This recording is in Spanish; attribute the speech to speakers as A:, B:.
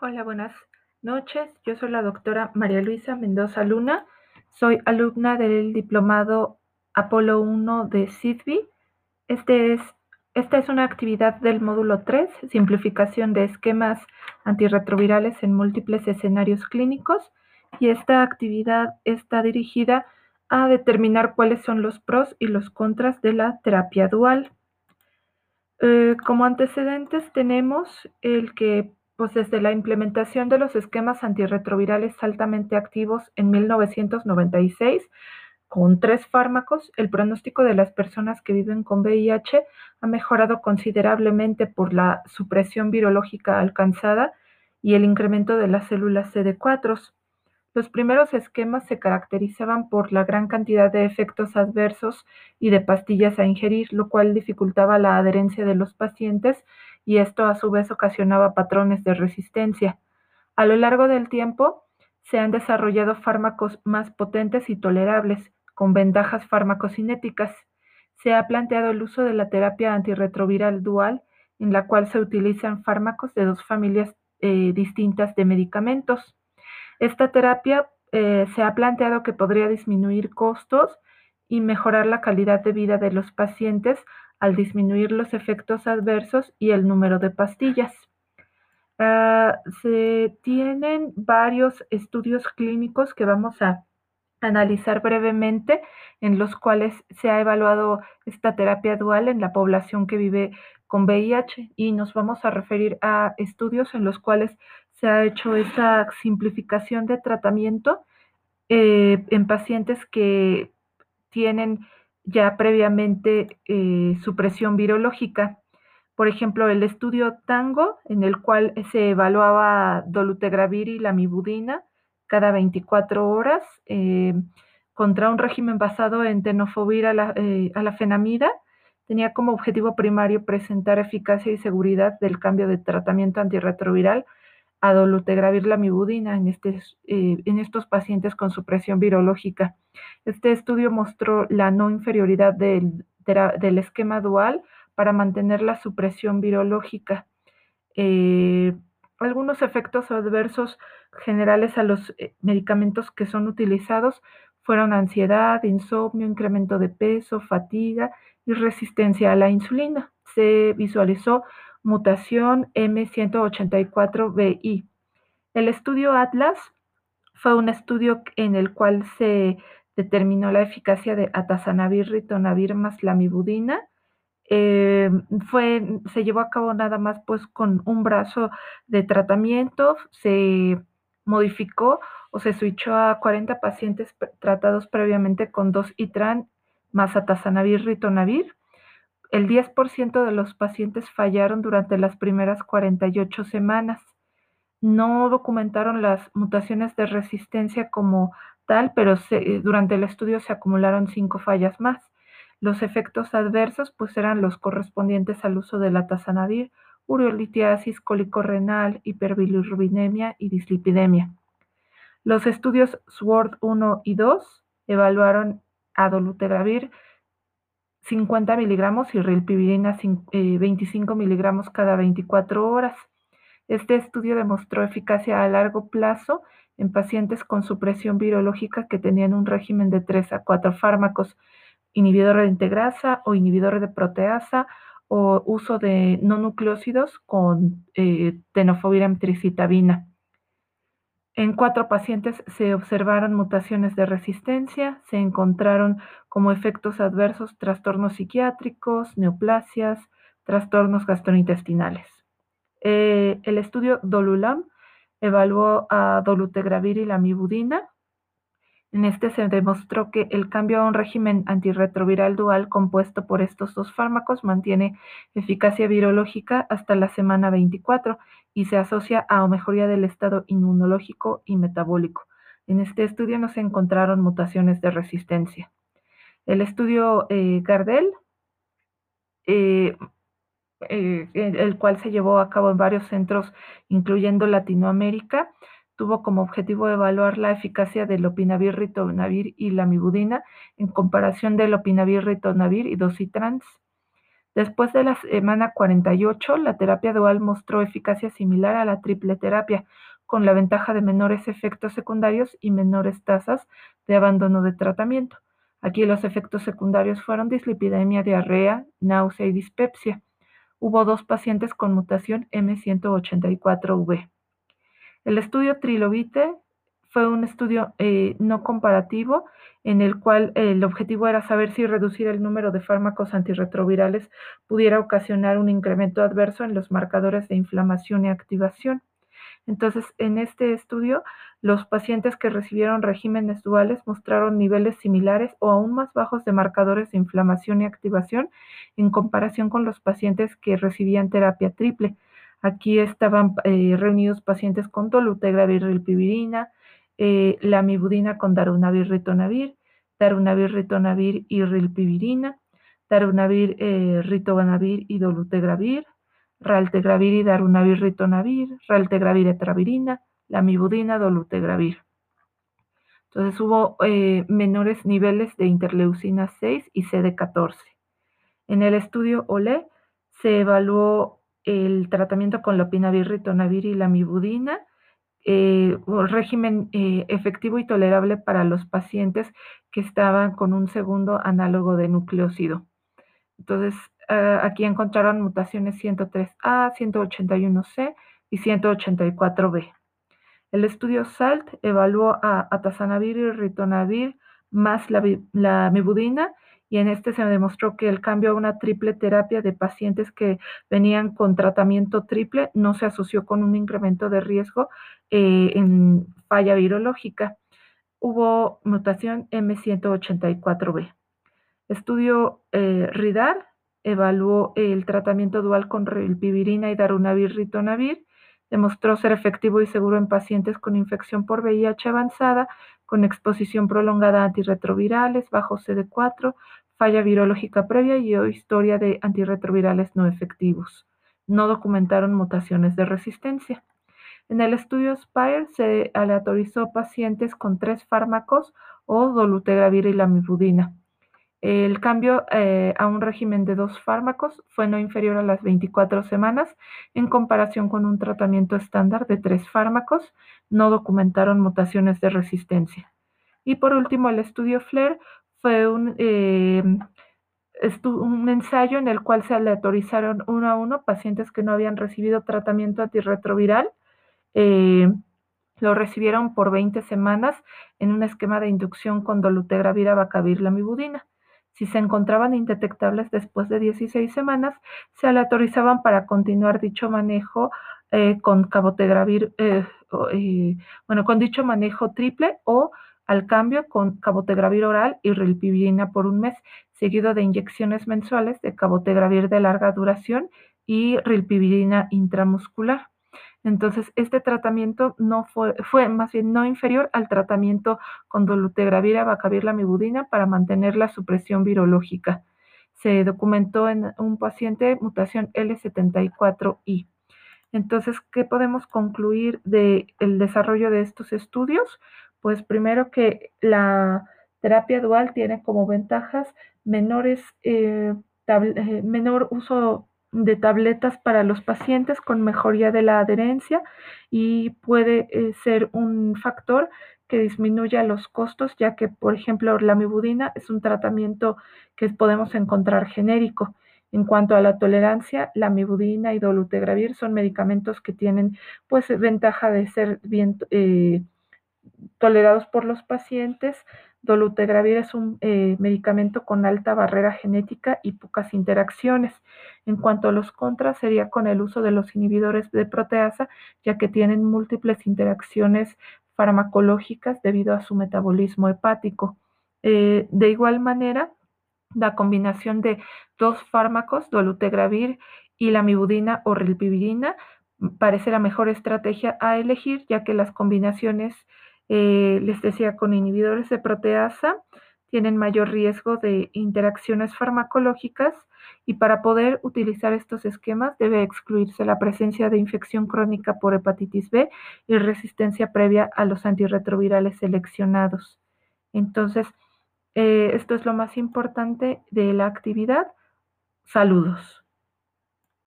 A: Hola, buenas noches. Yo soy la doctora María Luisa Mendoza Luna. Soy alumna del diplomado Apolo 1 de CIDBI. Este es, esta es una actividad del módulo 3, simplificación de esquemas antirretrovirales en múltiples escenarios clínicos. Y esta actividad está dirigida a determinar cuáles son los pros y los contras de la terapia dual. Eh, como antecedentes tenemos el que pues desde la implementación de los esquemas antirretrovirales altamente activos en 1996, con tres fármacos, el pronóstico de las personas que viven con VIH ha mejorado considerablemente por la supresión virológica alcanzada y el incremento de las células CD4. Los primeros esquemas se caracterizaban por la gran cantidad de efectos adversos y de pastillas a ingerir, lo cual dificultaba la adherencia de los pacientes y esto a su vez ocasionaba patrones de resistencia. A lo largo del tiempo se han desarrollado fármacos más potentes y tolerables, con ventajas farmacocinéticas. Se ha planteado el uso de la terapia antirretroviral dual, en la cual se utilizan fármacos de dos familias eh, distintas de medicamentos. Esta terapia eh, se ha planteado que podría disminuir costos y mejorar la calidad de vida de los pacientes al disminuir los efectos adversos y el número de pastillas. Ah, se tienen varios estudios clínicos que vamos a analizar brevemente, en los cuales se ha evaluado esta terapia dual en la población que vive con VIH y nos vamos a referir a estudios en los cuales se ha hecho esta simplificación de tratamiento eh, en pacientes que tienen ya previamente eh, supresión virológica. Por ejemplo, el estudio Tango, en el cual se evaluaba dolutegravir y lamivudina cada 24 horas eh, contra un régimen basado en tenofovir a eh, a la fenamida, tenía como objetivo primario presentar eficacia y seguridad del cambio de tratamiento antirretroviral a dolutegravir lamivudina en, este, eh, en estos pacientes con supresión virológica. Este estudio mostró la no inferioridad del, del esquema dual para mantener la supresión virológica. Eh, algunos efectos adversos generales a los eh, medicamentos que son utilizados fueron ansiedad, insomnio, incremento de peso, fatiga y resistencia a la insulina. Se visualizó mutación M184BI. El estudio Atlas fue un estudio en el cual se determinó la eficacia de atazanavir, ritonavir más lamivudina. Eh, fue, se llevó a cabo nada más pues con un brazo de tratamiento, se modificó o se switchó a 40 pacientes tratados previamente con dos ITRAN más atazanavir, ritonavir el 10% de los pacientes fallaron durante las primeras 48 semanas. No documentaron las mutaciones de resistencia como tal, pero eh, durante el estudio se acumularon cinco fallas más. Los efectos adversos pues eran los correspondientes al uso de la tazanavir, ureolitiasis, cólico renal, hiperbilirrubinemia y dislipidemia. Los estudios SWORD 1 y 2 evaluaron a dolutegravir 50 miligramos y rilpivirina 25 miligramos cada 24 horas. Este estudio demostró eficacia a largo plazo en pacientes con supresión virológica que tenían un régimen de 3 a 4 fármacos, inhibidor de integrasa o inhibidor de proteasa o uso de no nucleócidos con eh, tenofovir en cuatro pacientes se observaron mutaciones de resistencia, se encontraron como efectos adversos trastornos psiquiátricos, neoplasias, trastornos gastrointestinales. Eh, el estudio Dolulam evaluó a dolutegravir y la mibudina en este se demostró que el cambio a un régimen antirretroviral dual compuesto por estos dos fármacos mantiene eficacia virológica hasta la semana 24 y se asocia a mejoría del estado inmunológico y metabólico. En este estudio no se encontraron mutaciones de resistencia. El estudio eh, Gardel, eh, eh, el cual se llevó a cabo en varios centros, incluyendo Latinoamérica, tuvo como objetivo evaluar la eficacia del opinavir, ritonavir y la mibudina en comparación del opinavir, ritonavir y dositrans. Después de la semana 48, la terapia dual mostró eficacia similar a la triple terapia, con la ventaja de menores efectos secundarios y menores tasas de abandono de tratamiento. Aquí los efectos secundarios fueron dislipidemia, diarrea, náusea y dispepsia. Hubo dos pacientes con mutación M184V. El estudio Trilobite fue un estudio eh, no comparativo en el cual el objetivo era saber si reducir el número de fármacos antirretrovirales pudiera ocasionar un incremento adverso en los marcadores de inflamación y activación. Entonces, en este estudio, los pacientes que recibieron regímenes duales mostraron niveles similares o aún más bajos de marcadores de inflamación y activación en comparación con los pacientes que recibían terapia triple. Aquí estaban eh, reunidos pacientes con dolutegravir rilpivirina, eh, la mibudina con darunavir ritonavir, darunavir ritonavir y rilpivirina, darunavir eh, y dolutegravir, raltegravir y darunavir ritonavir, raltegravir etravirina, lamivudina, dolutegravir. Entonces hubo eh, menores niveles de interleucina 6 y CD14. En el estudio OLE se evaluó el tratamiento con lopinavir, ritonavir y lamivudina, eh, régimen eh, efectivo y tolerable para los pacientes que estaban con un segundo análogo de nucleócido. Entonces, Ah, aquí encontraron mutaciones 103A, 181C y 184B. El estudio SALT evaluó a atazanavir y ritonavir más la, la mibudina y en este se demostró que el cambio a una triple terapia de pacientes que venían con tratamiento triple no se asoció con un incremento de riesgo eh, en falla virológica. Hubo mutación M184B. Estudio eh, RIDAR evaluó el tratamiento dual con rilpivirina y darunavir ritonavir. Demostró ser efectivo y seguro en pacientes con infección por VIH avanzada, con exposición prolongada a antirretrovirales, bajo CD4, falla virológica previa y historia de antirretrovirales no efectivos. No documentaron mutaciones de resistencia. En el estudio SPIRE se aleatorizó pacientes con tres fármacos o dolutegravir y lamivudina. El cambio eh, a un régimen de dos fármacos fue no inferior a las 24 semanas en comparación con un tratamiento estándar de tres fármacos. No documentaron mutaciones de resistencia. Y por último, el estudio FLAIR fue un, eh, un ensayo en el cual se aleatorizaron uno a uno pacientes que no habían recibido tratamiento antirretroviral. Eh, lo recibieron por 20 semanas en un esquema de inducción con dolutegravir, abacavir, lamivudina. Si se encontraban indetectables después de 16 semanas, se aleatorizaban para continuar dicho manejo eh, con cabotegravir, eh, bueno, con dicho manejo triple o al cambio con cabotegravir oral y rilpivirina por un mes, seguido de inyecciones mensuales de cabotegravir de larga duración y rilpivirina intramuscular. Entonces, este tratamiento no fue, más bien no inferior al tratamiento con dolutegravir, abacavir, lamivudina para mantener la supresión virológica. Se documentó en un paciente mutación L74I. Entonces, ¿qué podemos concluir del desarrollo de estos estudios? Pues primero que la terapia dual tiene como ventajas menores, eh, eh, menor uso de tabletas para los pacientes con mejoría de la adherencia y puede eh, ser un factor que disminuya los costos, ya que, por ejemplo, la mibudina es un tratamiento que podemos encontrar genérico. En cuanto a la tolerancia, la mibudina y dolutegravir son medicamentos que tienen pues ventaja de ser bien eh, tolerados por los pacientes, Dolutegravir es un eh, medicamento con alta barrera genética y pocas interacciones. En cuanto a los contras, sería con el uso de los inhibidores de proteasa, ya que tienen múltiples interacciones farmacológicas debido a su metabolismo hepático. Eh, de igual manera, la combinación de dos fármacos, dolutegravir y la mibudina o rilpivirina, parece la mejor estrategia a elegir, ya que las combinaciones eh, les decía, con inhibidores de proteasa tienen mayor riesgo de interacciones farmacológicas y para poder utilizar estos esquemas debe excluirse la presencia de infección crónica por hepatitis B y resistencia previa a los antirretrovirales seleccionados. Entonces, eh, esto es lo más importante de la actividad. Saludos.